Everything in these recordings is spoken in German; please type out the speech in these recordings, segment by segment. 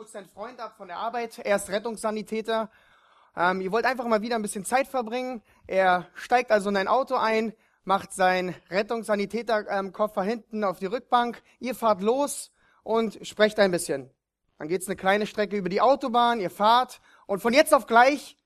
holst deinen Freund ab von der Arbeit, er ist Rettungssanitäter. Ähm, ihr wollt einfach mal wieder ein bisschen Zeit verbringen. Er steigt also in ein Auto ein, macht seinen Rettungssanitäterkoffer ähm, hinten auf die Rückbank. Ihr fahrt los und sprecht ein bisschen. Dann geht's eine kleine Strecke über die Autobahn, ihr fahrt und von jetzt auf gleich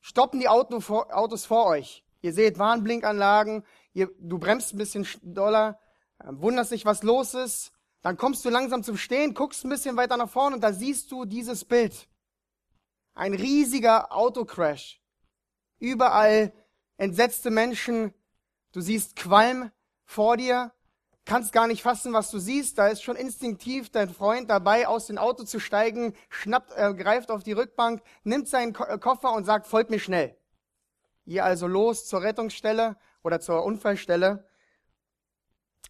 stoppen die Auto vor, Autos vor euch. Ihr seht Warnblinkanlagen, ihr, du bremst ein bisschen doller, äh, wunderst dich, was los ist. Dann kommst du langsam zum Stehen, guckst ein bisschen weiter nach vorne und da siehst du dieses Bild. Ein riesiger Autocrash. Überall entsetzte Menschen. Du siehst Qualm vor dir, kannst gar nicht fassen, was du siehst. Da ist schon instinktiv dein Freund dabei, aus dem Auto zu steigen, schnappt, äh, greift auf die Rückbank, nimmt seinen Ko äh, Koffer und sagt, folgt mir schnell. Ihr also los zur Rettungsstelle oder zur Unfallstelle.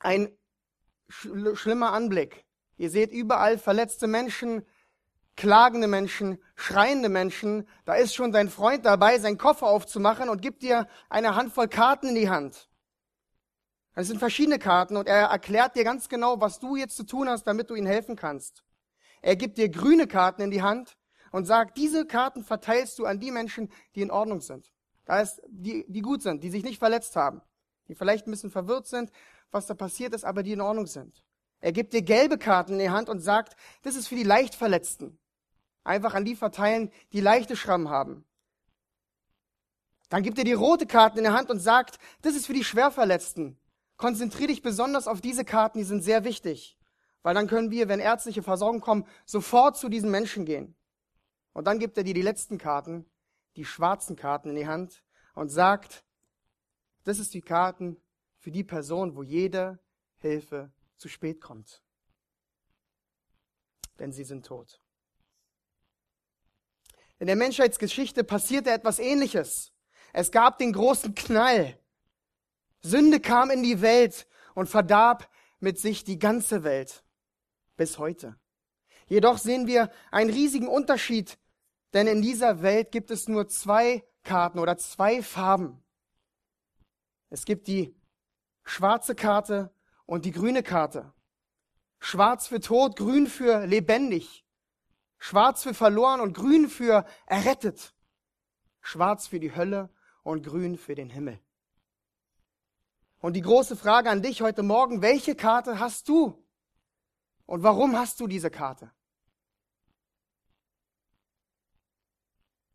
Ein schlimmer Anblick. Ihr seht überall verletzte Menschen, klagende Menschen, schreiende Menschen. Da ist schon dein Freund dabei, seinen Koffer aufzumachen und gibt dir eine Handvoll Karten in die Hand. Es sind verschiedene Karten und er erklärt dir ganz genau, was du jetzt zu tun hast, damit du ihnen helfen kannst. Er gibt dir grüne Karten in die Hand und sagt, diese Karten verteilst du an die Menschen, die in Ordnung sind. Da ist, die, die gut sind, die sich nicht verletzt haben, die vielleicht ein bisschen verwirrt sind, was da passiert ist, aber die in Ordnung sind. Er gibt dir gelbe Karten in die Hand und sagt, das ist für die Leichtverletzten. Einfach an die verteilen, die leichte Schrammen haben. Dann gibt er die rote Karten in der Hand und sagt, das ist für die Schwerverletzten. Konzentriere dich besonders auf diese Karten, die sind sehr wichtig. Weil dann können wir, wenn ärztliche Versorgung kommen, sofort zu diesen Menschen gehen. Und dann gibt er dir die letzten Karten, die schwarzen Karten in die Hand und sagt, das ist die Karten für die Person, wo jede Hilfe zu spät kommt. Denn sie sind tot. In der Menschheitsgeschichte passierte etwas Ähnliches. Es gab den großen Knall. Sünde kam in die Welt und verdarb mit sich die ganze Welt. Bis heute. Jedoch sehen wir einen riesigen Unterschied, denn in dieser Welt gibt es nur zwei Karten oder zwei Farben. Es gibt die schwarze Karte und die grüne Karte. Schwarz für tot, grün für lebendig. Schwarz für verloren und grün für errettet. Schwarz für die Hölle und grün für den Himmel. Und die große Frage an dich heute Morgen, welche Karte hast du? Und warum hast du diese Karte?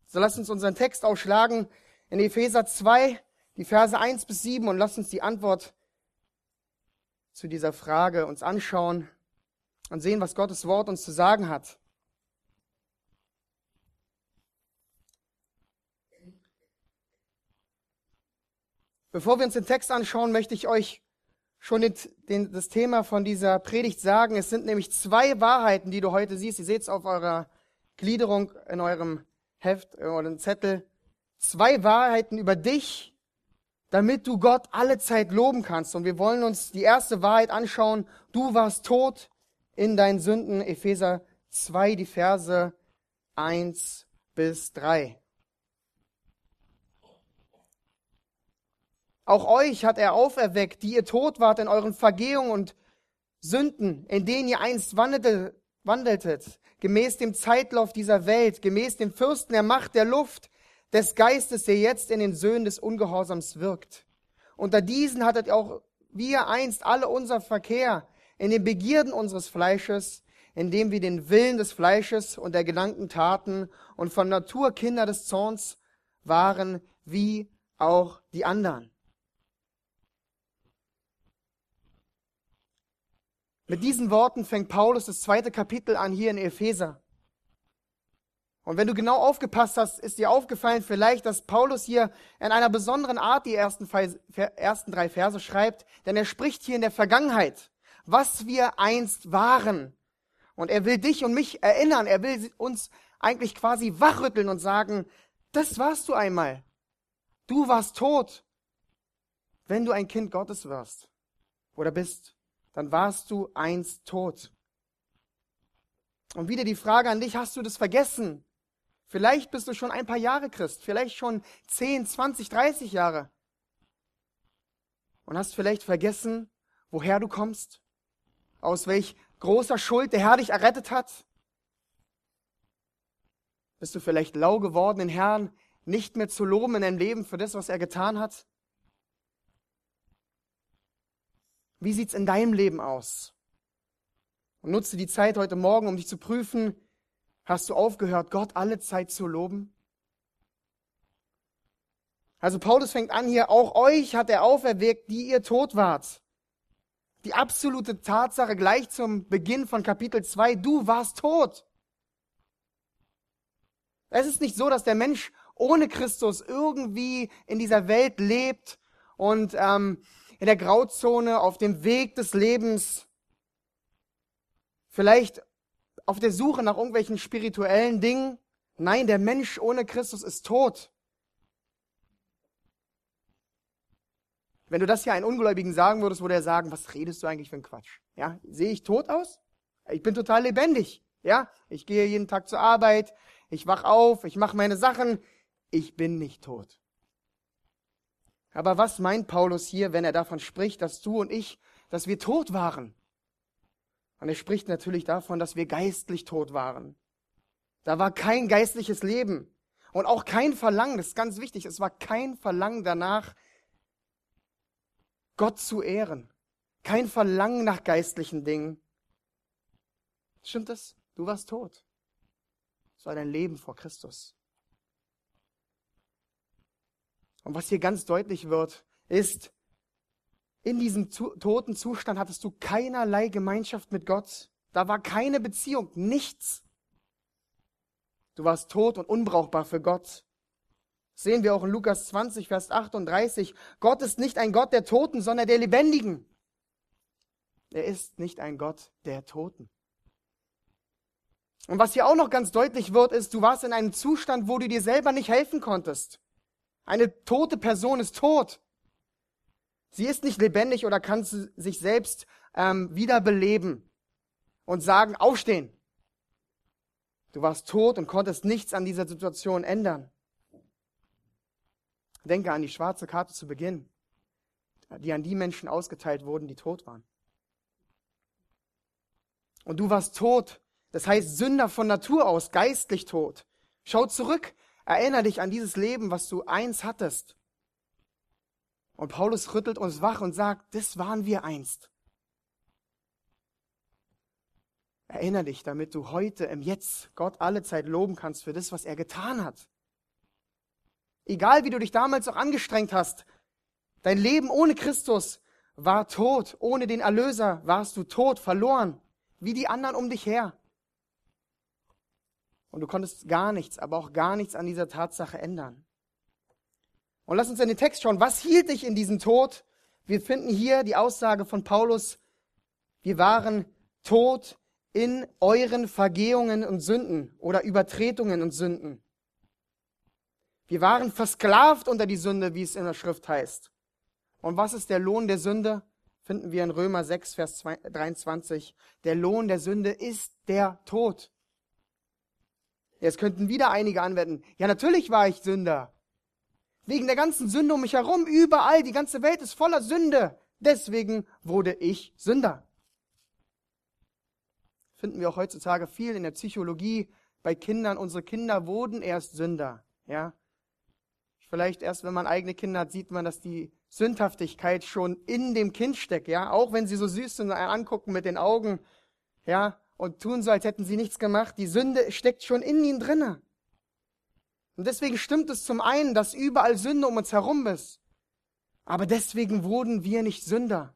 So lass uns unseren Text aufschlagen in Epheser 2, die Verse 1 bis 7 und lass uns die Antwort zu dieser Frage uns anschauen und sehen, was Gottes Wort uns zu sagen hat. Bevor wir uns den Text anschauen, möchte ich euch schon den, den, das Thema von dieser Predigt sagen. Es sind nämlich zwei Wahrheiten, die du heute siehst. Ihr seht es auf eurer Gliederung in eurem Heft oder Zettel. Zwei Wahrheiten über dich, damit du Gott alle Zeit loben kannst. Und wir wollen uns die erste Wahrheit anschauen. Du warst tot in deinen Sünden. Epheser 2, die Verse 1 bis 3. Auch euch hat er auferweckt, die ihr tot wart in euren Vergehungen und Sünden, in denen ihr einst wandeltet, gemäß dem Zeitlauf dieser Welt, gemäß dem Fürsten der Macht der Luft, des Geistes, der jetzt in den Söhnen des Ungehorsams wirkt. Unter diesen hattet auch wir einst alle unser Verkehr in den Begierden unseres Fleisches, indem wir den Willen des Fleisches und der Gedanken taten und von Natur Kinder des Zorns waren, wie auch die anderen. Mit diesen Worten fängt Paulus das zweite Kapitel an hier in Epheser. Und wenn du genau aufgepasst hast, ist dir aufgefallen vielleicht, dass Paulus hier in einer besonderen Art die ersten, ersten drei Verse schreibt, denn er spricht hier in der Vergangenheit, was wir einst waren. Und er will dich und mich erinnern, er will uns eigentlich quasi wachrütteln und sagen, das warst du einmal. Du warst tot. Wenn du ein Kind Gottes wirst oder bist, dann warst du einst tot. Und wieder die Frage an dich, hast du das vergessen? Vielleicht bist du schon ein paar Jahre Christ, vielleicht schon 10, 20, 30 Jahre. Und hast vielleicht vergessen, woher du kommst, aus welch großer Schuld der Herr dich errettet hat. Bist du vielleicht lau geworden, den Herrn nicht mehr zu loben in deinem Leben für das, was er getan hat? Wie sieht's in deinem Leben aus? Und nutze die Zeit heute Morgen, um dich zu prüfen, hast du aufgehört, Gott alle Zeit zu loben? Also Paulus fängt an hier, auch euch hat er auferweckt, die ihr tot wart. Die absolute Tatsache gleich zum Beginn von Kapitel 2, du warst tot. Es ist nicht so, dass der Mensch ohne Christus irgendwie in dieser Welt lebt und ähm, in der Grauzone auf dem Weg des Lebens vielleicht auf der Suche nach irgendwelchen spirituellen Dingen. Nein, der Mensch ohne Christus ist tot. Wenn du das hier einen Ungläubigen sagen würdest, würde er sagen, was redest du eigentlich für ein Quatsch? Ja, sehe ich tot aus? Ich bin total lebendig. Ja, ich gehe jeden Tag zur Arbeit, ich wach auf, ich mache meine Sachen, ich bin nicht tot. Aber was meint Paulus hier, wenn er davon spricht, dass du und ich, dass wir tot waren? Und er spricht natürlich davon, dass wir geistlich tot waren. Da war kein geistliches Leben und auch kein Verlangen, das ist ganz wichtig, es war kein Verlangen danach, Gott zu ehren. Kein Verlangen nach geistlichen Dingen. Stimmt das? Du warst tot. Das war dein Leben vor Christus. Und was hier ganz deutlich wird, ist, in diesem toten Zustand hattest du keinerlei Gemeinschaft mit Gott. Da war keine Beziehung, nichts. Du warst tot und unbrauchbar für Gott. Das sehen wir auch in Lukas 20, Vers 38. Gott ist nicht ein Gott der Toten, sondern der Lebendigen. Er ist nicht ein Gott der Toten. Und was hier auch noch ganz deutlich wird, ist, du warst in einem Zustand, wo du dir selber nicht helfen konntest. Eine tote Person ist tot. Sie ist nicht lebendig oder kann sich selbst ähm, wiederbeleben und sagen, aufstehen. Du warst tot und konntest nichts an dieser Situation ändern. Denke an die schwarze Karte zu Beginn, die an die Menschen ausgeteilt wurden, die tot waren. Und du warst tot, das heißt Sünder von Natur aus, geistlich tot. Schau zurück Erinner dich an dieses Leben, was du eins hattest. Und Paulus rüttelt uns wach und sagt, das waren wir einst. Erinner dich, damit du heute im Jetzt Gott alle Zeit loben kannst für das, was er getan hat. Egal wie du dich damals auch angestrengt hast, dein Leben ohne Christus war tot. Ohne den Erlöser warst du tot, verloren, wie die anderen um dich her. Und du konntest gar nichts, aber auch gar nichts an dieser Tatsache ändern. Und lass uns in den Text schauen. Was hielt dich in diesem Tod? Wir finden hier die Aussage von Paulus. Wir waren tot in euren Vergehungen und Sünden oder Übertretungen und Sünden. Wir waren versklavt unter die Sünde, wie es in der Schrift heißt. Und was ist der Lohn der Sünde? Finden wir in Römer 6, Vers 23. Der Lohn der Sünde ist der Tod. Jetzt könnten wieder einige anwenden. Ja, natürlich war ich Sünder. Wegen der ganzen Sünde um mich herum, überall, die ganze Welt ist voller Sünde. Deswegen wurde ich Sünder. Finden wir auch heutzutage viel in der Psychologie bei Kindern. Unsere Kinder wurden erst Sünder. Ja. Vielleicht erst, wenn man eigene Kinder hat, sieht man, dass die Sündhaftigkeit schon in dem Kind steckt. Ja. Auch wenn sie so süß sind, angucken mit den Augen. Ja und tun so, als hätten sie nichts gemacht. Die Sünde steckt schon in ihnen drinnen. Und deswegen stimmt es zum einen, dass überall Sünde um uns herum ist. Aber deswegen wurden wir nicht Sünder.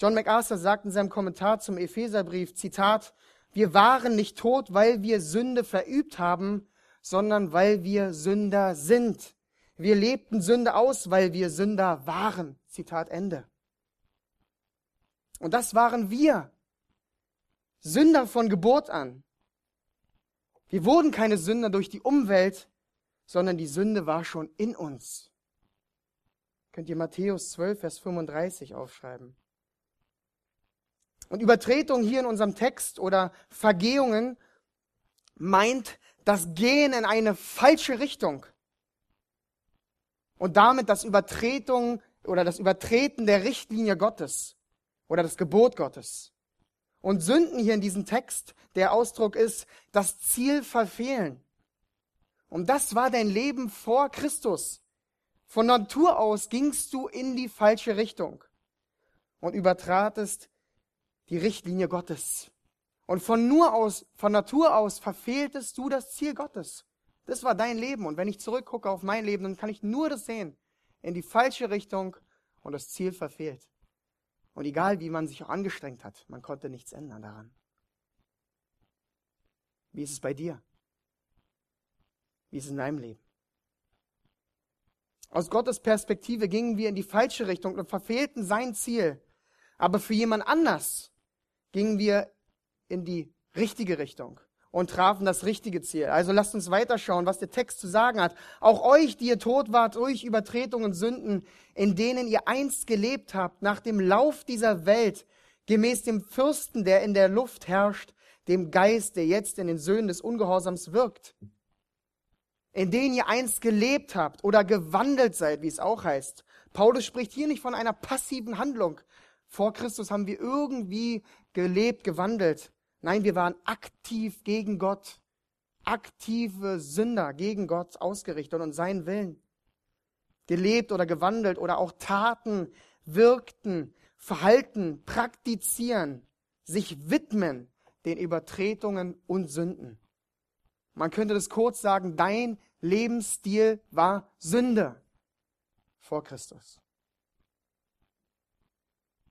John MacArthur sagt in seinem Kommentar zum Epheserbrief, Zitat, wir waren nicht tot, weil wir Sünde verübt haben, sondern weil wir Sünder sind. Wir lebten Sünde aus, weil wir Sünder waren. Zitat Ende. Und das waren wir. Sünder von Geburt an. Wir wurden keine Sünder durch die Umwelt, sondern die Sünde war schon in uns. Könnt ihr Matthäus 12, Vers 35 aufschreiben. Und Übertretung hier in unserem Text oder Vergehungen meint das Gehen in eine falsche Richtung. Und damit das Übertretung oder das Übertreten der Richtlinie Gottes oder das Gebot Gottes. Und Sünden hier in diesem Text, der Ausdruck ist, das Ziel verfehlen. Und das war dein Leben vor Christus. Von Natur aus gingst du in die falsche Richtung und übertratest die Richtlinie Gottes. Und von nur aus, von Natur aus verfehltest du das Ziel Gottes. Das war dein Leben. Und wenn ich zurückgucke auf mein Leben, dann kann ich nur das sehen. In die falsche Richtung und das Ziel verfehlt. Und egal, wie man sich auch angestrengt hat, man konnte nichts ändern daran. Wie ist es bei dir? Wie ist es in deinem Leben? Aus Gottes Perspektive gingen wir in die falsche Richtung und verfehlten sein Ziel. Aber für jemand anders gingen wir in die richtige Richtung und trafen das richtige Ziel. Also lasst uns weiterschauen, was der Text zu sagen hat. Auch euch, die ihr tot wart durch Übertretungen und Sünden, in denen ihr einst gelebt habt, nach dem Lauf dieser Welt, gemäß dem Fürsten, der in der Luft herrscht, dem Geist, der jetzt in den Söhnen des Ungehorsams wirkt, in denen ihr einst gelebt habt oder gewandelt seid, wie es auch heißt. Paulus spricht hier nicht von einer passiven Handlung. Vor Christus haben wir irgendwie gelebt, gewandelt. Nein, wir waren aktiv gegen Gott, aktive Sünder gegen Gott ausgerichtet und seinen Willen. Gelebt oder gewandelt oder auch Taten wirkten, Verhalten praktizieren, sich widmen den Übertretungen und Sünden. Man könnte das kurz sagen, dein Lebensstil war Sünde vor Christus.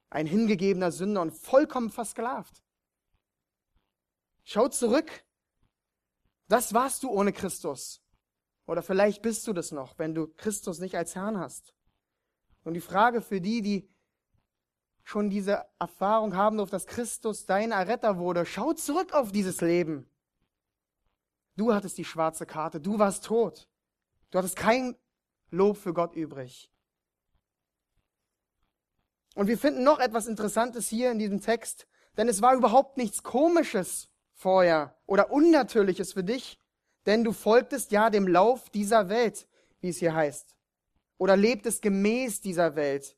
Ein hingegebener Sünder und vollkommen versklavt. Schau zurück. Das warst du ohne Christus. Oder vielleicht bist du das noch, wenn du Christus nicht als Herrn hast. Und die Frage für die, die schon diese Erfahrung haben durften, dass Christus dein Erretter wurde, schau zurück auf dieses Leben. Du hattest die schwarze Karte, du warst tot. Du hattest kein Lob für Gott übrig. Und wir finden noch etwas Interessantes hier in diesem Text, denn es war überhaupt nichts Komisches vorher oder Unnatürliches für dich, denn du folgtest ja dem Lauf dieser Welt, wie es hier heißt, oder lebtest gemäß dieser Welt.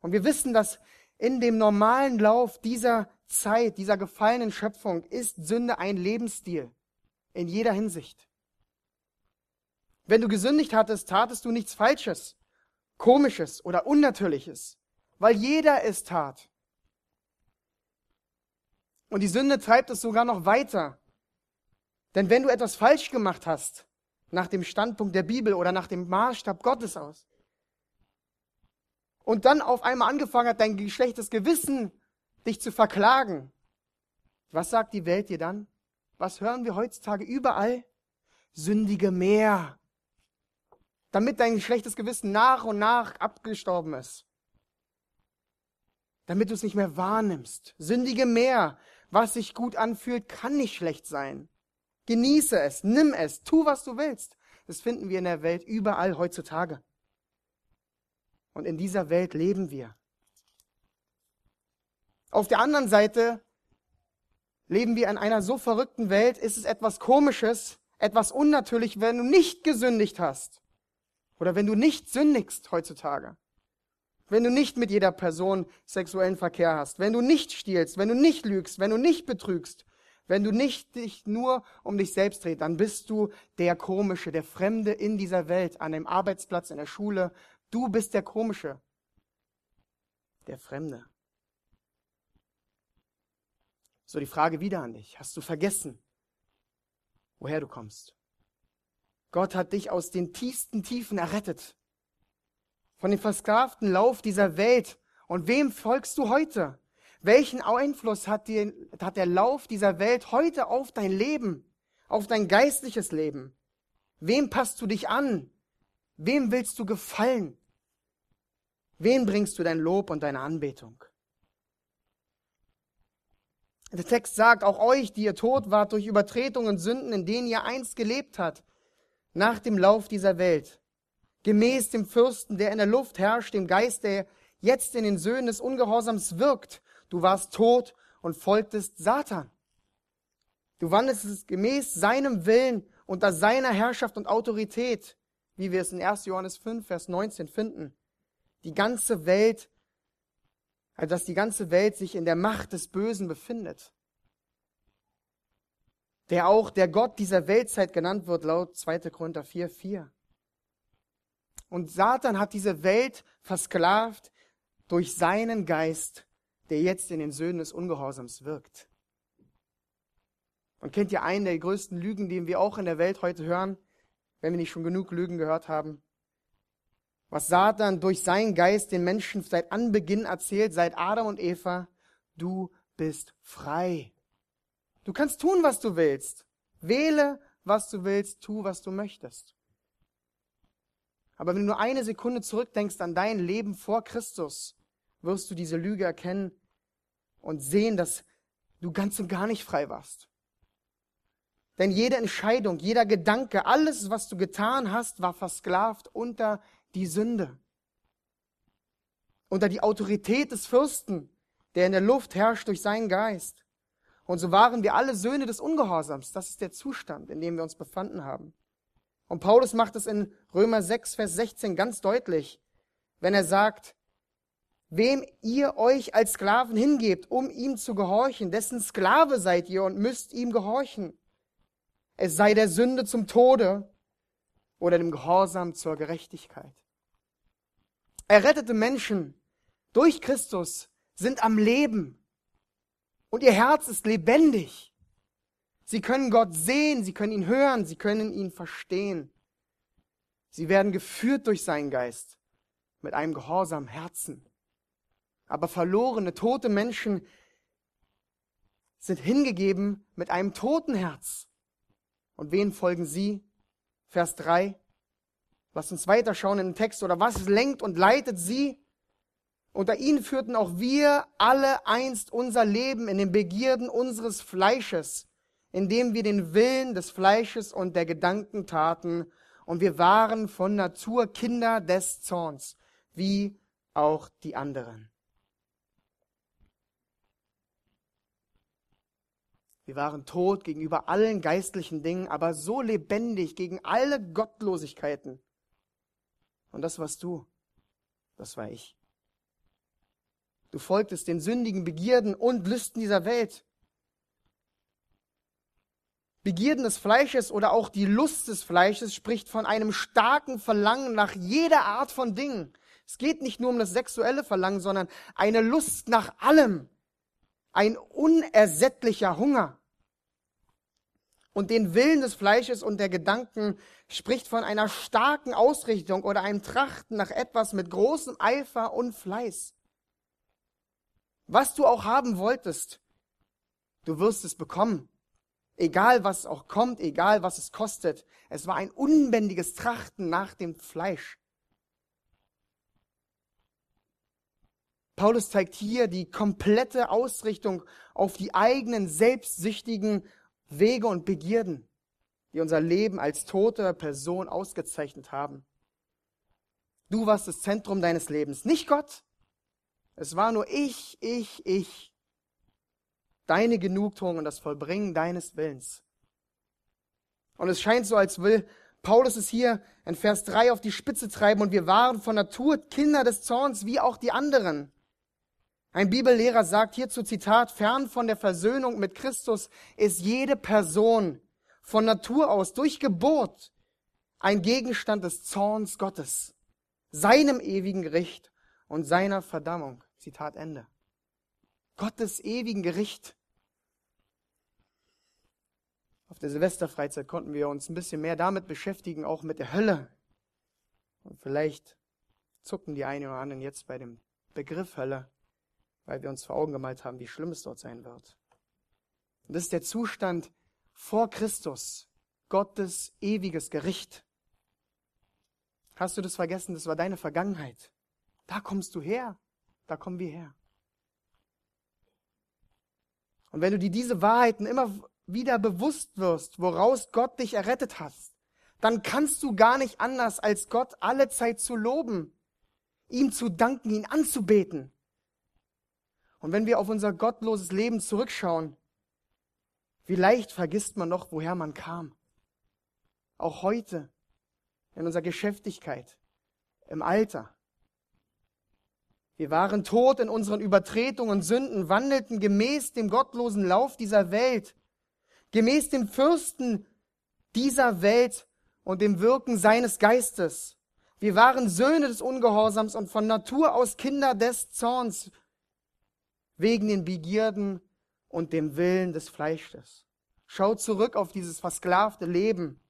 Und wir wissen, dass in dem normalen Lauf dieser Zeit, dieser gefallenen Schöpfung, ist Sünde ein Lebensstil in jeder Hinsicht. Wenn du gesündigt hattest, tatest du nichts Falsches, Komisches oder Unnatürliches, weil jeder es tat. Und die Sünde treibt es sogar noch weiter. Denn wenn du etwas falsch gemacht hast, nach dem Standpunkt der Bibel oder nach dem Maßstab Gottes aus, und dann auf einmal angefangen hat, dein geschlechtes Gewissen dich zu verklagen, was sagt die Welt dir dann? Was hören wir heutzutage überall? Sündige mehr. Damit dein schlechtes Gewissen nach und nach abgestorben ist. Damit du es nicht mehr wahrnimmst. Sündige mehr. Was sich gut anfühlt, kann nicht schlecht sein. Genieße es, nimm es, tu, was du willst. Das finden wir in der Welt überall heutzutage. Und in dieser Welt leben wir. Auf der anderen Seite leben wir in einer so verrückten Welt, ist es etwas Komisches, etwas unnatürlich, wenn du nicht gesündigt hast. Oder wenn du nicht sündigst heutzutage wenn du nicht mit jeder Person sexuellen Verkehr hast, wenn du nicht stiehlst, wenn du nicht lügst, wenn du nicht betrügst, wenn du nicht dich nur um dich selbst drehst, dann bist du der Komische, der Fremde in dieser Welt, an dem Arbeitsplatz, in der Schule. Du bist der Komische, der Fremde. So die Frage wieder an dich. Hast du vergessen, woher du kommst? Gott hat dich aus den tiefsten Tiefen errettet von dem versklavten Lauf dieser Welt. Und wem folgst du heute? Welchen Einfluss hat, die, hat der Lauf dieser Welt heute auf dein Leben, auf dein geistliches Leben? Wem passt du dich an? Wem willst du gefallen? Wem bringst du dein Lob und deine Anbetung? Der Text sagt, auch euch, die ihr tot wart durch Übertretungen und Sünden, in denen ihr einst gelebt habt, nach dem Lauf dieser Welt gemäß dem Fürsten, der in der Luft herrscht, dem Geist, der jetzt in den Söhnen des Ungehorsams wirkt. Du warst tot und folgtest Satan. Du wandelst gemäß seinem Willen unter seiner Herrschaft und Autorität, wie wir es in 1. Johannes 5, Vers 19 finden. Die ganze Welt, also dass die ganze Welt sich in der Macht des Bösen befindet. der auch der Gott dieser Weltzeit genannt wird, laut 2. Korinther 4, 4. Und Satan hat diese Welt versklavt durch seinen Geist, der jetzt in den Söhnen des Ungehorsams wirkt. Und kennt ihr einen der größten Lügen, die wir auch in der Welt heute hören, wenn wir nicht schon genug Lügen gehört haben? Was Satan durch seinen Geist den Menschen seit Anbeginn erzählt, seit Adam und Eva, du bist frei. Du kannst tun, was du willst. Wähle, was du willst, tu, was du möchtest. Aber wenn du nur eine Sekunde zurückdenkst an dein Leben vor Christus, wirst du diese Lüge erkennen und sehen, dass du ganz und gar nicht frei warst. Denn jede Entscheidung, jeder Gedanke, alles, was du getan hast, war versklavt unter die Sünde. Unter die Autorität des Fürsten, der in der Luft herrscht durch seinen Geist. Und so waren wir alle Söhne des Ungehorsams. Das ist der Zustand, in dem wir uns befanden haben. Und Paulus macht es in Römer 6, Vers 16 ganz deutlich, wenn er sagt, wem ihr euch als Sklaven hingebt, um ihm zu gehorchen, dessen Sklave seid ihr und müsst ihm gehorchen. Es sei der Sünde zum Tode oder dem Gehorsam zur Gerechtigkeit. Errettete Menschen durch Christus sind am Leben und ihr Herz ist lebendig. Sie können Gott sehen, sie können ihn hören, sie können ihn verstehen. Sie werden geführt durch seinen Geist mit einem gehorsamen Herzen. Aber verlorene, tote Menschen sind hingegeben mit einem toten Herz. Und wen folgen sie? Vers 3. Lass uns weiterschauen in den Text. Oder was lenkt und leitet sie? Unter ihnen führten auch wir alle einst unser Leben in den Begierden unseres Fleisches, indem wir den Willen des Fleisches und der Gedanken taten, und wir waren von Natur Kinder des Zorns, wie auch die anderen. Wir waren tot gegenüber allen geistlichen Dingen, aber so lebendig gegen alle Gottlosigkeiten. Und das warst du, das war ich. Du folgtest den sündigen Begierden und Lüsten dieser Welt. Begierden des Fleisches oder auch die Lust des Fleisches spricht von einem starken Verlangen nach jeder Art von Dingen. Es geht nicht nur um das sexuelle Verlangen, sondern eine Lust nach allem. Ein unersättlicher Hunger. Und den Willen des Fleisches und der Gedanken spricht von einer starken Ausrichtung oder einem Trachten nach etwas mit großem Eifer und Fleiß. Was du auch haben wolltest, du wirst es bekommen. Egal was auch kommt, egal was es kostet. Es war ein unbändiges Trachten nach dem Fleisch. Paulus zeigt hier die komplette Ausrichtung auf die eigenen selbstsüchtigen Wege und Begierden, die unser Leben als tote Person ausgezeichnet haben. Du warst das Zentrum deines Lebens, nicht Gott, es war nur ich, ich, ich. Deine Genugtuung und das Vollbringen deines Willens. Und es scheint so, als will Paulus es hier in Vers 3 auf die Spitze treiben und wir waren von Natur Kinder des Zorns wie auch die anderen. Ein Bibellehrer sagt hierzu Zitat, fern von der Versöhnung mit Christus ist jede Person von Natur aus durch Geburt ein Gegenstand des Zorns Gottes, seinem ewigen Gericht und seiner Verdammung. Zitat Ende. Gottes ewigen Gericht. Auf der Silvesterfreizeit konnten wir uns ein bisschen mehr damit beschäftigen, auch mit der Hölle. Und vielleicht zucken die einen oder anderen jetzt bei dem Begriff Hölle, weil wir uns vor Augen gemalt haben, wie schlimm es dort sein wird. Und das ist der Zustand vor Christus, Gottes ewiges Gericht. Hast du das vergessen? Das war deine Vergangenheit. Da kommst du her. Da kommen wir her. Und wenn du dir diese Wahrheiten immer wieder bewusst wirst, woraus Gott dich errettet hat, dann kannst du gar nicht anders, als Gott alle Zeit zu loben, ihm zu danken, ihn anzubeten. Und wenn wir auf unser gottloses Leben zurückschauen, wie leicht vergisst man noch, woher man kam. Auch heute, in unserer Geschäftigkeit, im Alter. Wir waren tot in unseren Übertretungen und Sünden, wandelten gemäß dem gottlosen Lauf dieser Welt. Gemäß dem Fürsten dieser Welt und dem Wirken seines Geistes. Wir waren Söhne des Ungehorsams und von Natur aus Kinder des Zorns wegen den Begierden und dem Willen des Fleisches. Schau zurück auf dieses versklavte Leben.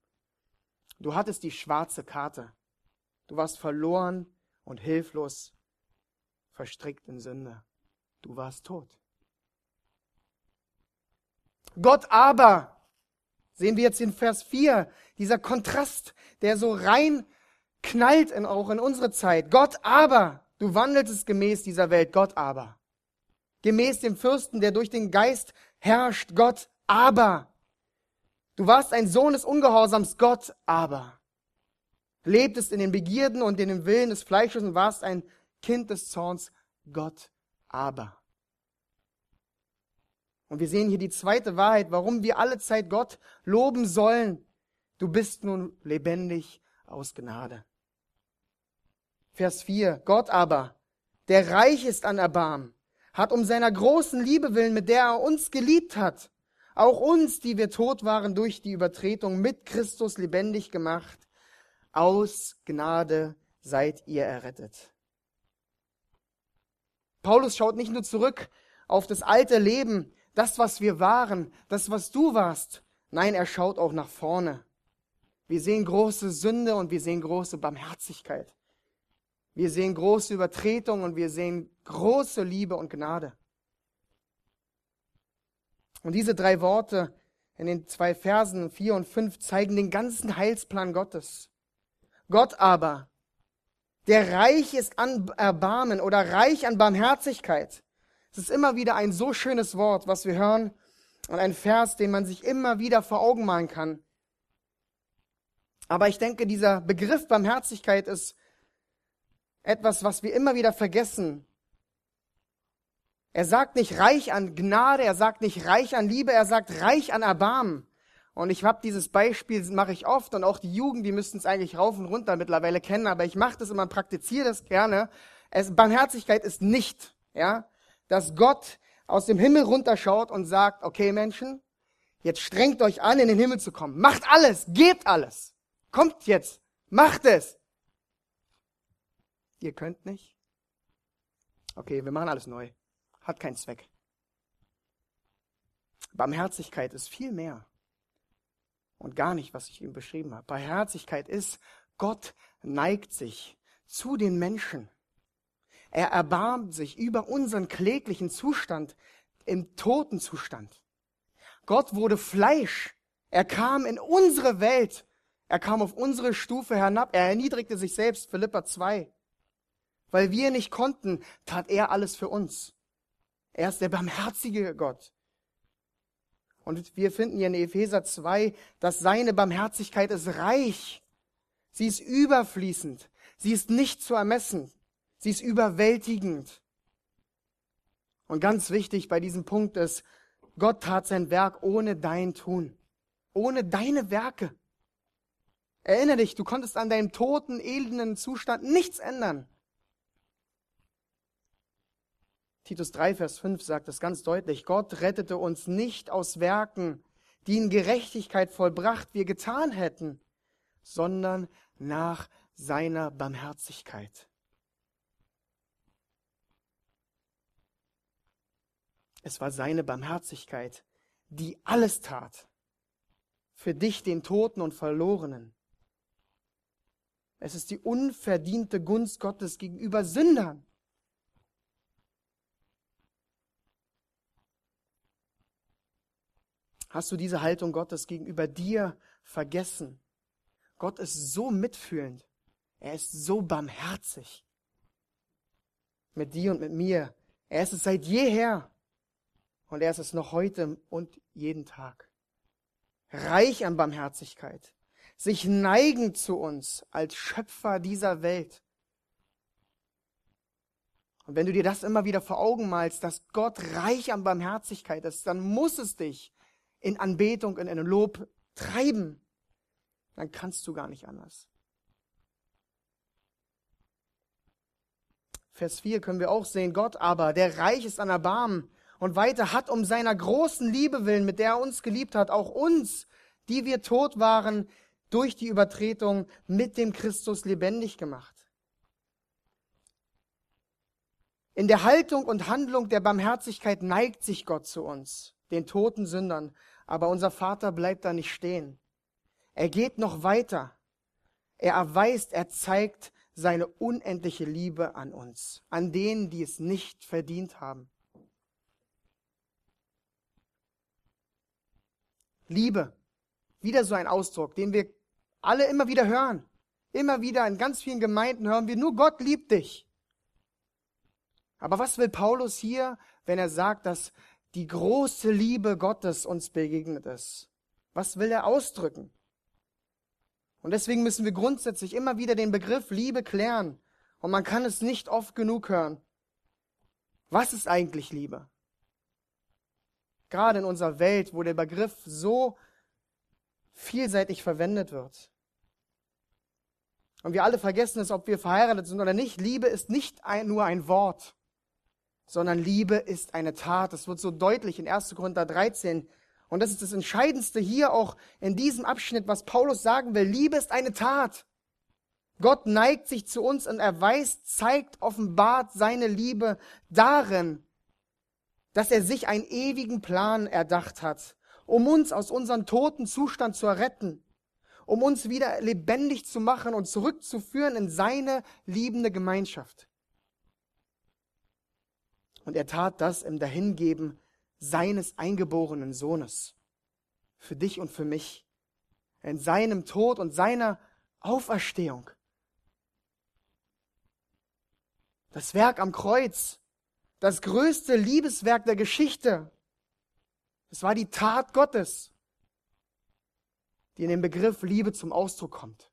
Du hattest die schwarze Karte. Du warst verloren und hilflos, verstrickt in Sünde. Du warst tot. Gott aber, sehen wir jetzt in Vers 4, dieser Kontrast, der so rein knallt in, auch in unsere Zeit. Gott aber, du wandeltest gemäß dieser Welt, Gott aber. Gemäß dem Fürsten, der durch den Geist herrscht, Gott aber. Du warst ein Sohn des Ungehorsams, Gott aber. Lebtest in den Begierden und in dem Willen des Fleisches und warst ein Kind des Zorns, Gott aber. Und wir sehen hier die zweite Wahrheit, warum wir alle Zeit Gott loben sollen. Du bist nun lebendig aus Gnade. Vers 4. Gott aber, der reich ist an Erbarmen, hat um seiner großen Liebe willen, mit der er uns geliebt hat, auch uns, die wir tot waren durch die Übertretung, mit Christus lebendig gemacht. Aus Gnade seid ihr errettet. Paulus schaut nicht nur zurück auf das alte Leben, das, was wir waren, das, was du warst. Nein, er schaut auch nach vorne. Wir sehen große Sünde und wir sehen große Barmherzigkeit. Wir sehen große Übertretung und wir sehen große Liebe und Gnade. Und diese drei Worte in den zwei Versen vier und fünf zeigen den ganzen Heilsplan Gottes. Gott aber, der reich ist an Erbarmen oder reich an Barmherzigkeit, es ist immer wieder ein so schönes Wort, was wir hören und ein Vers, den man sich immer wieder vor Augen malen kann. Aber ich denke, dieser Begriff Barmherzigkeit ist etwas, was wir immer wieder vergessen. Er sagt nicht reich an Gnade, er sagt nicht reich an Liebe, er sagt reich an Erbarmen. Und ich habe dieses Beispiel, mache ich oft und auch die Jugend, die müssten es eigentlich rauf und runter mittlerweile kennen, aber ich mache das immer, praktiziere das gerne. Es, Barmherzigkeit ist nicht, ja, dass Gott aus dem Himmel runterschaut und sagt, okay Menschen, jetzt strengt euch an, in den Himmel zu kommen. Macht alles, gebt alles. Kommt jetzt, macht es. Ihr könnt nicht. Okay, wir machen alles neu. Hat keinen Zweck. Barmherzigkeit ist viel mehr. Und gar nicht, was ich ihm beschrieben habe. Barmherzigkeit ist, Gott neigt sich zu den Menschen er erbarmt sich über unseren kläglichen Zustand im toten Zustand. Gott wurde Fleisch. Er kam in unsere Welt. Er kam auf unsere Stufe herab. Er erniedrigte sich selbst, Philippa 2. Weil wir nicht konnten, tat er alles für uns. Er ist der barmherzige Gott. Und wir finden hier in Epheser 2, dass seine Barmherzigkeit ist reich. Sie ist überfließend. Sie ist nicht zu ermessen. Sie ist überwältigend. Und ganz wichtig bei diesem Punkt ist, Gott tat sein Werk ohne dein Tun, ohne deine Werke. Erinnere dich, du konntest an deinem toten, elenden Zustand nichts ändern. Titus 3, Vers 5 sagt es ganz deutlich, Gott rettete uns nicht aus Werken, die in Gerechtigkeit vollbracht wir getan hätten, sondern nach seiner Barmherzigkeit. Es war seine Barmherzigkeit, die alles tat. Für dich, den Toten und Verlorenen. Es ist die unverdiente Gunst Gottes gegenüber Sündern. Hast du diese Haltung Gottes gegenüber dir vergessen? Gott ist so mitfühlend. Er ist so barmherzig. Mit dir und mit mir. Er ist es seit jeher. Und er ist es noch heute und jeden Tag. Reich an Barmherzigkeit. Sich neigen zu uns als Schöpfer dieser Welt. Und wenn du dir das immer wieder vor Augen malst, dass Gott reich an Barmherzigkeit ist, dann muss es dich in Anbetung in Lob treiben. Dann kannst du gar nicht anders. Vers 4 können wir auch sehen, Gott aber, der reich ist an Erbarmen Und weiter hat um seiner großen Liebe willen, mit der er uns geliebt hat, auch uns, die wir tot waren, durch die Übertretung mit dem Christus lebendig gemacht. In der Haltung und Handlung der Barmherzigkeit neigt sich Gott zu uns, den toten Sündern, aber unser Vater bleibt da nicht stehen. Er geht noch weiter. Er erweist, er zeigt seine unendliche Liebe an uns, an denen, die es nicht verdient haben. Liebe, wieder so ein Ausdruck, den wir alle immer wieder hören. Immer wieder in ganz vielen Gemeinden hören wir nur Gott liebt dich. Aber was will Paulus hier, wenn er sagt, dass die große Liebe Gottes uns begegnet ist? Was will er ausdrücken? Und deswegen müssen wir grundsätzlich immer wieder den Begriff Liebe klären. Und man kann es nicht oft genug hören. Was ist eigentlich Liebe? Gerade in unserer Welt, wo der Begriff so vielseitig verwendet wird. Und wir alle vergessen es, ob wir verheiratet sind oder nicht. Liebe ist nicht ein, nur ein Wort sondern Liebe ist eine Tat. Das wird so deutlich in 1. Korinther 13. Und das ist das Entscheidendste hier auch in diesem Abschnitt, was Paulus sagen will. Liebe ist eine Tat. Gott neigt sich zu uns und erweist, zeigt, offenbart seine Liebe darin, dass er sich einen ewigen Plan erdacht hat, um uns aus unserem toten Zustand zu retten, um uns wieder lebendig zu machen und zurückzuführen in seine liebende Gemeinschaft. Und er tat das im Dahingeben seines eingeborenen Sohnes. Für dich und für mich. In seinem Tod und seiner Auferstehung. Das Werk am Kreuz, das größte Liebeswerk der Geschichte. Es war die Tat Gottes, die in dem Begriff Liebe zum Ausdruck kommt.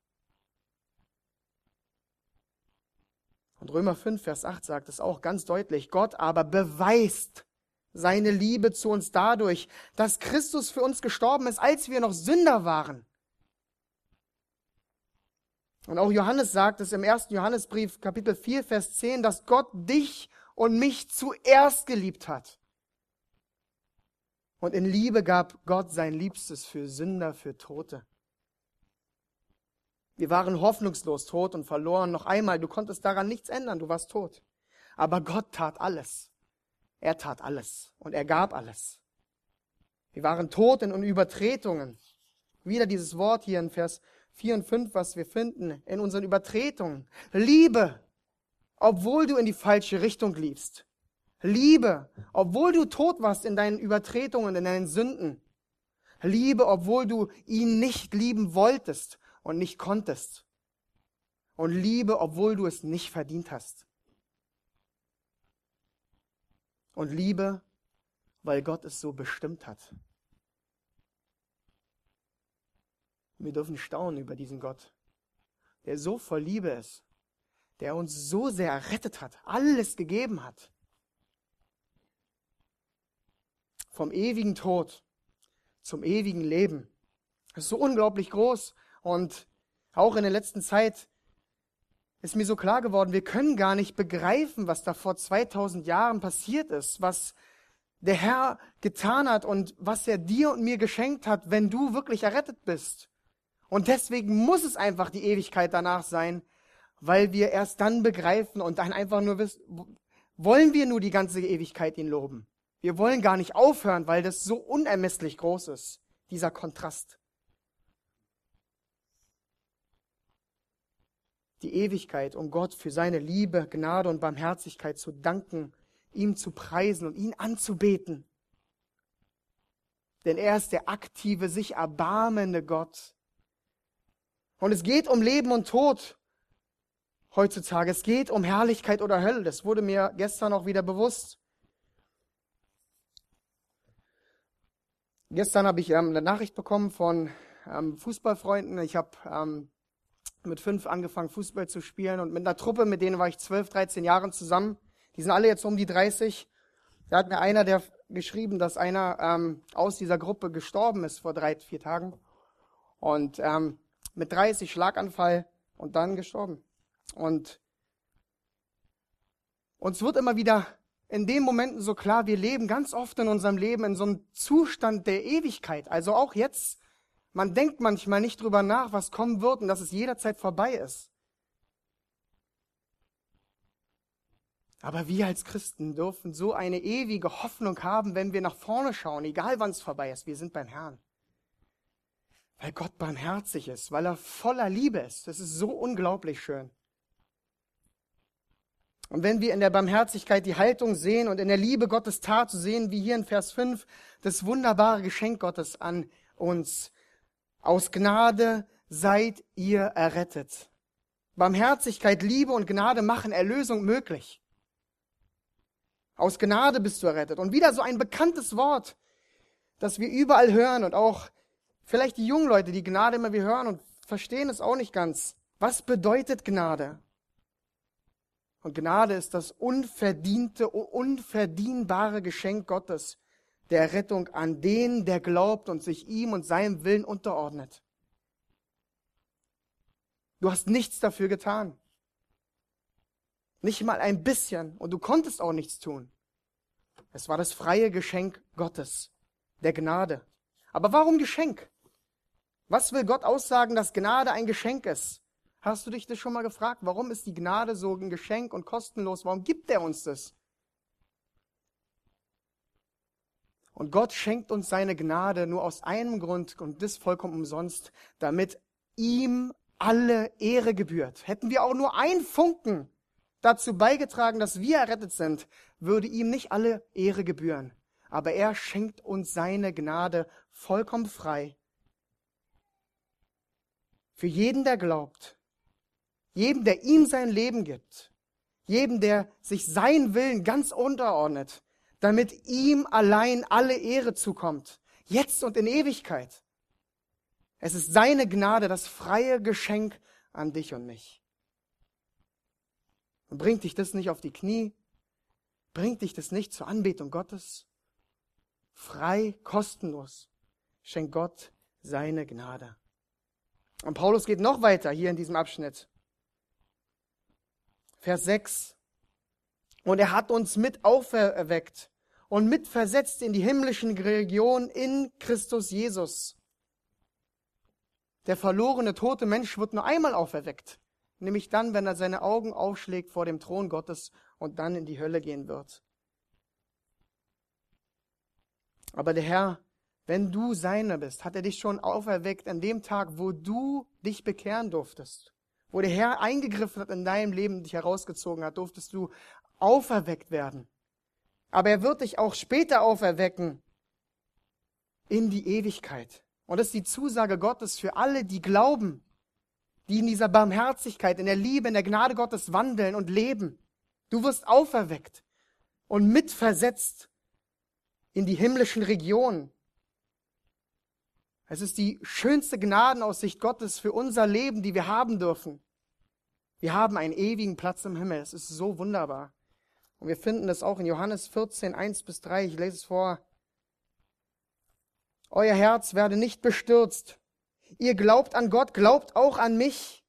Und Römer 5, Vers 8 sagt es auch ganz deutlich. Gott aber beweist seine Liebe zu uns dadurch, dass Christus für uns gestorben ist, als wir noch Sünder waren. Und auch Johannes sagt es im ersten Johannesbrief, Kapitel 4, Vers 10, dass Gott dich und mich zuerst geliebt hat. Und in Liebe gab Gott sein Liebstes für Sünder, für Tote. Wir waren hoffnungslos tot und verloren. Noch einmal, du konntest daran nichts ändern, du warst tot. Aber Gott tat alles. Er tat alles und er gab alles. Wir waren tot in Übertretungen. Wieder dieses Wort hier in Vers 4 und 5, was wir finden, in unseren Übertretungen. Liebe, obwohl du in die falsche Richtung liebst. Liebe, obwohl du tot warst in deinen Übertretungen, in deinen Sünden. Liebe, obwohl du ihn nicht lieben wolltest und nicht konntest. Und Liebe, obwohl du es nicht verdient hast. Und Liebe, weil Gott es so bestimmt hat. Wir dürfen staunen über diesen Gott, der so voll Liebe ist, der uns so sehr errettet hat, alles gegeben hat. Vom ewigen Tod zum ewigen Leben. Das ist so unglaublich groß. Und auch in der letzten Zeit ist mir so klar geworden, wir können gar nicht begreifen, was da vor 2000 Jahren passiert ist, was der Herr getan hat und was er dir und mir geschenkt hat, wenn du wirklich errettet bist. Und deswegen muss es einfach die Ewigkeit danach sein, weil wir erst dann begreifen und dann einfach nur wissen, wollen wir nur die ganze Ewigkeit ihn loben. Wir wollen gar nicht aufhören, weil das so unermesslich groß ist, dieser Kontrast. die Ewigkeit, um Gott für seine Liebe, Gnade und Barmherzigkeit zu danken, ihm zu preisen und ihn anzubeten. Denn er ist der aktive, sich erbarmende Gott. Und es geht um Leben und Tod heutzutage. Es geht um Herrlichkeit oder Hölle. Das wurde mir gestern auch wieder bewusst. Gestern habe ich ähm, eine Nachricht bekommen von ähm, Fußballfreunden. Ich habe ähm, mit fünf angefangen, Fußball zu spielen und mit einer Truppe, mit denen war ich zwölf, dreizehn Jahren zusammen. Die sind alle jetzt um die 30. Da hat mir einer der geschrieben, dass einer ähm, aus dieser Gruppe gestorben ist vor drei, vier Tagen. Und ähm, mit 30 Schlaganfall und dann gestorben. Und uns wird immer wieder in den Momenten so klar, wir leben ganz oft in unserem Leben in so einem Zustand der Ewigkeit. Also auch jetzt, man denkt manchmal nicht drüber nach, was kommen wird und dass es jederzeit vorbei ist. Aber wir als Christen dürfen so eine ewige Hoffnung haben, wenn wir nach vorne schauen, egal wann es vorbei ist. Wir sind beim Herrn. Weil Gott barmherzig ist, weil er voller Liebe ist. Das ist so unglaublich schön. Und wenn wir in der Barmherzigkeit die Haltung sehen und in der Liebe Gottes Tat sehen, wie hier in Vers 5, das wunderbare Geschenk Gottes an uns. Aus Gnade seid ihr errettet. Barmherzigkeit, Liebe und Gnade machen Erlösung möglich. Aus Gnade bist du errettet. Und wieder so ein bekanntes Wort, das wir überall hören und auch vielleicht die jungen Leute, die Gnade immer wir hören und verstehen es auch nicht ganz. Was bedeutet Gnade? Und Gnade ist das unverdiente, unverdienbare Geschenk Gottes der Rettung an den, der glaubt und sich ihm und seinem Willen unterordnet. Du hast nichts dafür getan. Nicht mal ein bisschen. Und du konntest auch nichts tun. Es war das freie Geschenk Gottes, der Gnade. Aber warum Geschenk? Was will Gott aussagen, dass Gnade ein Geschenk ist? Hast du dich das schon mal gefragt? Warum ist die Gnade so ein Geschenk und kostenlos? Warum gibt er uns das? Und Gott schenkt uns seine Gnade nur aus einem Grund und das vollkommen umsonst, damit ihm alle Ehre gebührt. Hätten wir auch nur ein Funken dazu beigetragen, dass wir errettet sind, würde ihm nicht alle Ehre gebühren. Aber er schenkt uns seine Gnade vollkommen frei. Für jeden, der glaubt. Jedem, der ihm sein Leben gibt. Jedem, der sich sein Willen ganz unterordnet, damit ihm allein alle Ehre zukommt. Jetzt und in Ewigkeit. Es ist seine Gnade, das freie Geschenk an dich und mich. Und bringt dich das nicht auf die Knie? Bringt dich das nicht zur Anbetung Gottes? Frei, kostenlos schenkt Gott seine Gnade. Und Paulus geht noch weiter hier in diesem Abschnitt. Vers 6. Und er hat uns mit auferweckt und mit versetzt in die himmlischen Regionen in Christus Jesus. Der verlorene tote Mensch wird nur einmal auferweckt nämlich dann, wenn er seine Augen aufschlägt vor dem Thron Gottes und dann in die Hölle gehen wird. Aber der Herr, wenn du seiner bist, hat er dich schon auferweckt an dem Tag, wo du dich bekehren durftest. Wo der Herr eingegriffen hat in deinem Leben, dich herausgezogen hat, durftest du auferweckt werden. Aber er wird dich auch später auferwecken in die Ewigkeit. Und das ist die Zusage Gottes für alle, die glauben die in dieser Barmherzigkeit, in der Liebe, in der Gnade Gottes wandeln und leben. Du wirst auferweckt und mitversetzt in die himmlischen Regionen. Es ist die schönste Gnadenaussicht Gottes für unser Leben, die wir haben dürfen. Wir haben einen ewigen Platz im Himmel. Es ist so wunderbar. Und wir finden das auch in Johannes 14, 1 bis 3. Ich lese es vor. Euer Herz werde nicht bestürzt. Ihr glaubt an Gott, glaubt auch an mich,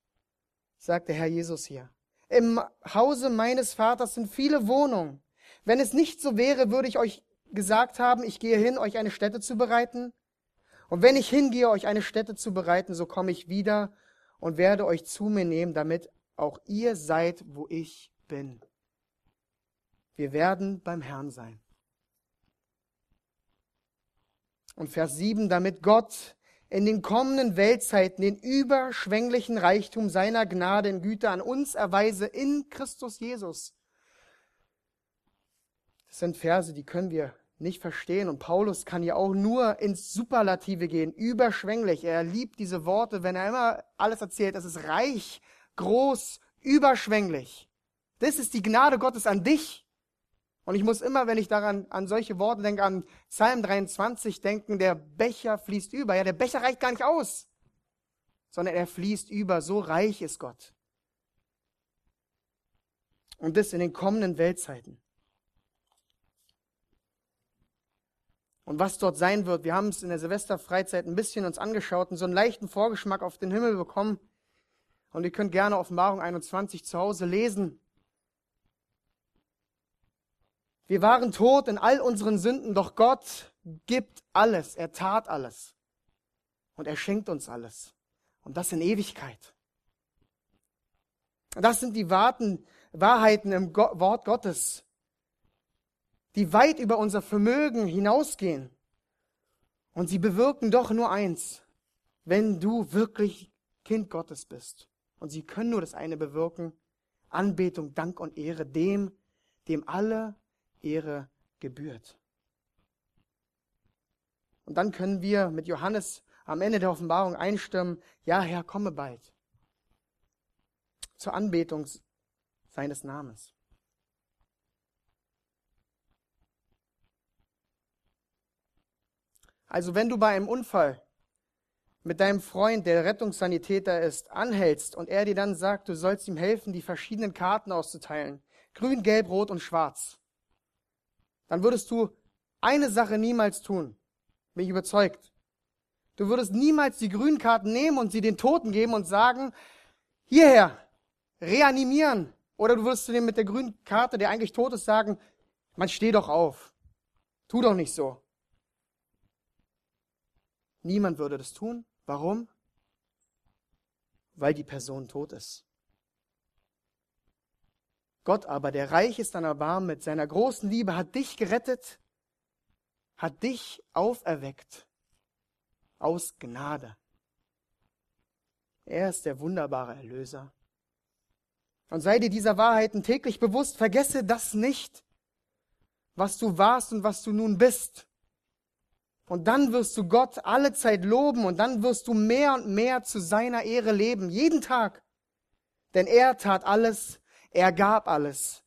sagt der Herr Jesus hier. Im Hause meines Vaters sind viele Wohnungen. Wenn es nicht so wäre, würde ich euch gesagt haben, ich gehe hin, euch eine Stätte zu bereiten. Und wenn ich hingehe, euch eine Stätte zu bereiten, so komme ich wieder und werde euch zu mir nehmen, damit auch ihr seid, wo ich bin. Wir werden beim Herrn sein. Und Vers 7, damit Gott in den kommenden Weltzeiten den überschwänglichen Reichtum seiner Gnade und Güte an uns erweise in Christus Jesus. Das sind Verse, die können wir nicht verstehen. Und Paulus kann ja auch nur ins Superlative gehen, überschwänglich. Er liebt diese Worte, wenn er immer alles erzählt. Es ist reich, groß, überschwänglich. Das ist die Gnade Gottes an dich. Und ich muss immer, wenn ich daran an solche Worte denke, an Psalm 23 denken, der Becher fließt über. Ja, der Becher reicht gar nicht aus, sondern er fließt über. So reich ist Gott. Und das in den kommenden Weltzeiten. Und was dort sein wird, wir haben es in der Silvesterfreizeit ein bisschen uns angeschaut und so einen leichten Vorgeschmack auf den Himmel bekommen. Und ihr könnt gerne Offenbarung 21 zu Hause lesen. Wir waren tot in all unseren Sünden, doch Gott gibt alles. Er tat alles. Und er schenkt uns alles. Und das in Ewigkeit. Das sind die Wahrheiten im Wort Gottes, die weit über unser Vermögen hinausgehen. Und sie bewirken doch nur eins, wenn du wirklich Kind Gottes bist. Und sie können nur das eine bewirken, Anbetung, Dank und Ehre dem, dem alle Ehre gebührt. Und dann können wir mit Johannes am Ende der Offenbarung einstimmen, ja Herr, komme bald zur Anbetung seines Namens. Also wenn du bei einem Unfall mit deinem Freund, der Rettungssanitäter ist, anhältst und er dir dann sagt, du sollst ihm helfen, die verschiedenen Karten auszuteilen, grün, gelb, rot und schwarz, dann würdest du eine Sache niemals tun. Bin ich überzeugt. Du würdest niemals die grünen Karten nehmen und sie den Toten geben und sagen, hierher, reanimieren. Oder du würdest zu dem mit der grünen Karte, der eigentlich tot ist, sagen, man steh doch auf. Tu doch nicht so. Niemand würde das tun. Warum? Weil die Person tot ist. Gott aber, der reich ist an Erbarmen mit seiner großen Liebe, hat dich gerettet, hat dich auferweckt aus Gnade. Er ist der wunderbare Erlöser. Und sei dir dieser Wahrheiten täglich bewusst, vergesse das nicht, was du warst und was du nun bist. Und dann wirst du Gott alle Zeit loben und dann wirst du mehr und mehr zu seiner Ehre leben, jeden Tag. Denn er tat alles, er gab alles.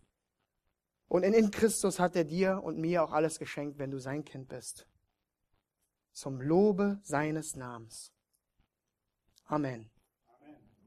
Und in Christus hat er dir und mir auch alles geschenkt, wenn du sein Kind bist. Zum Lobe seines Namens. Amen.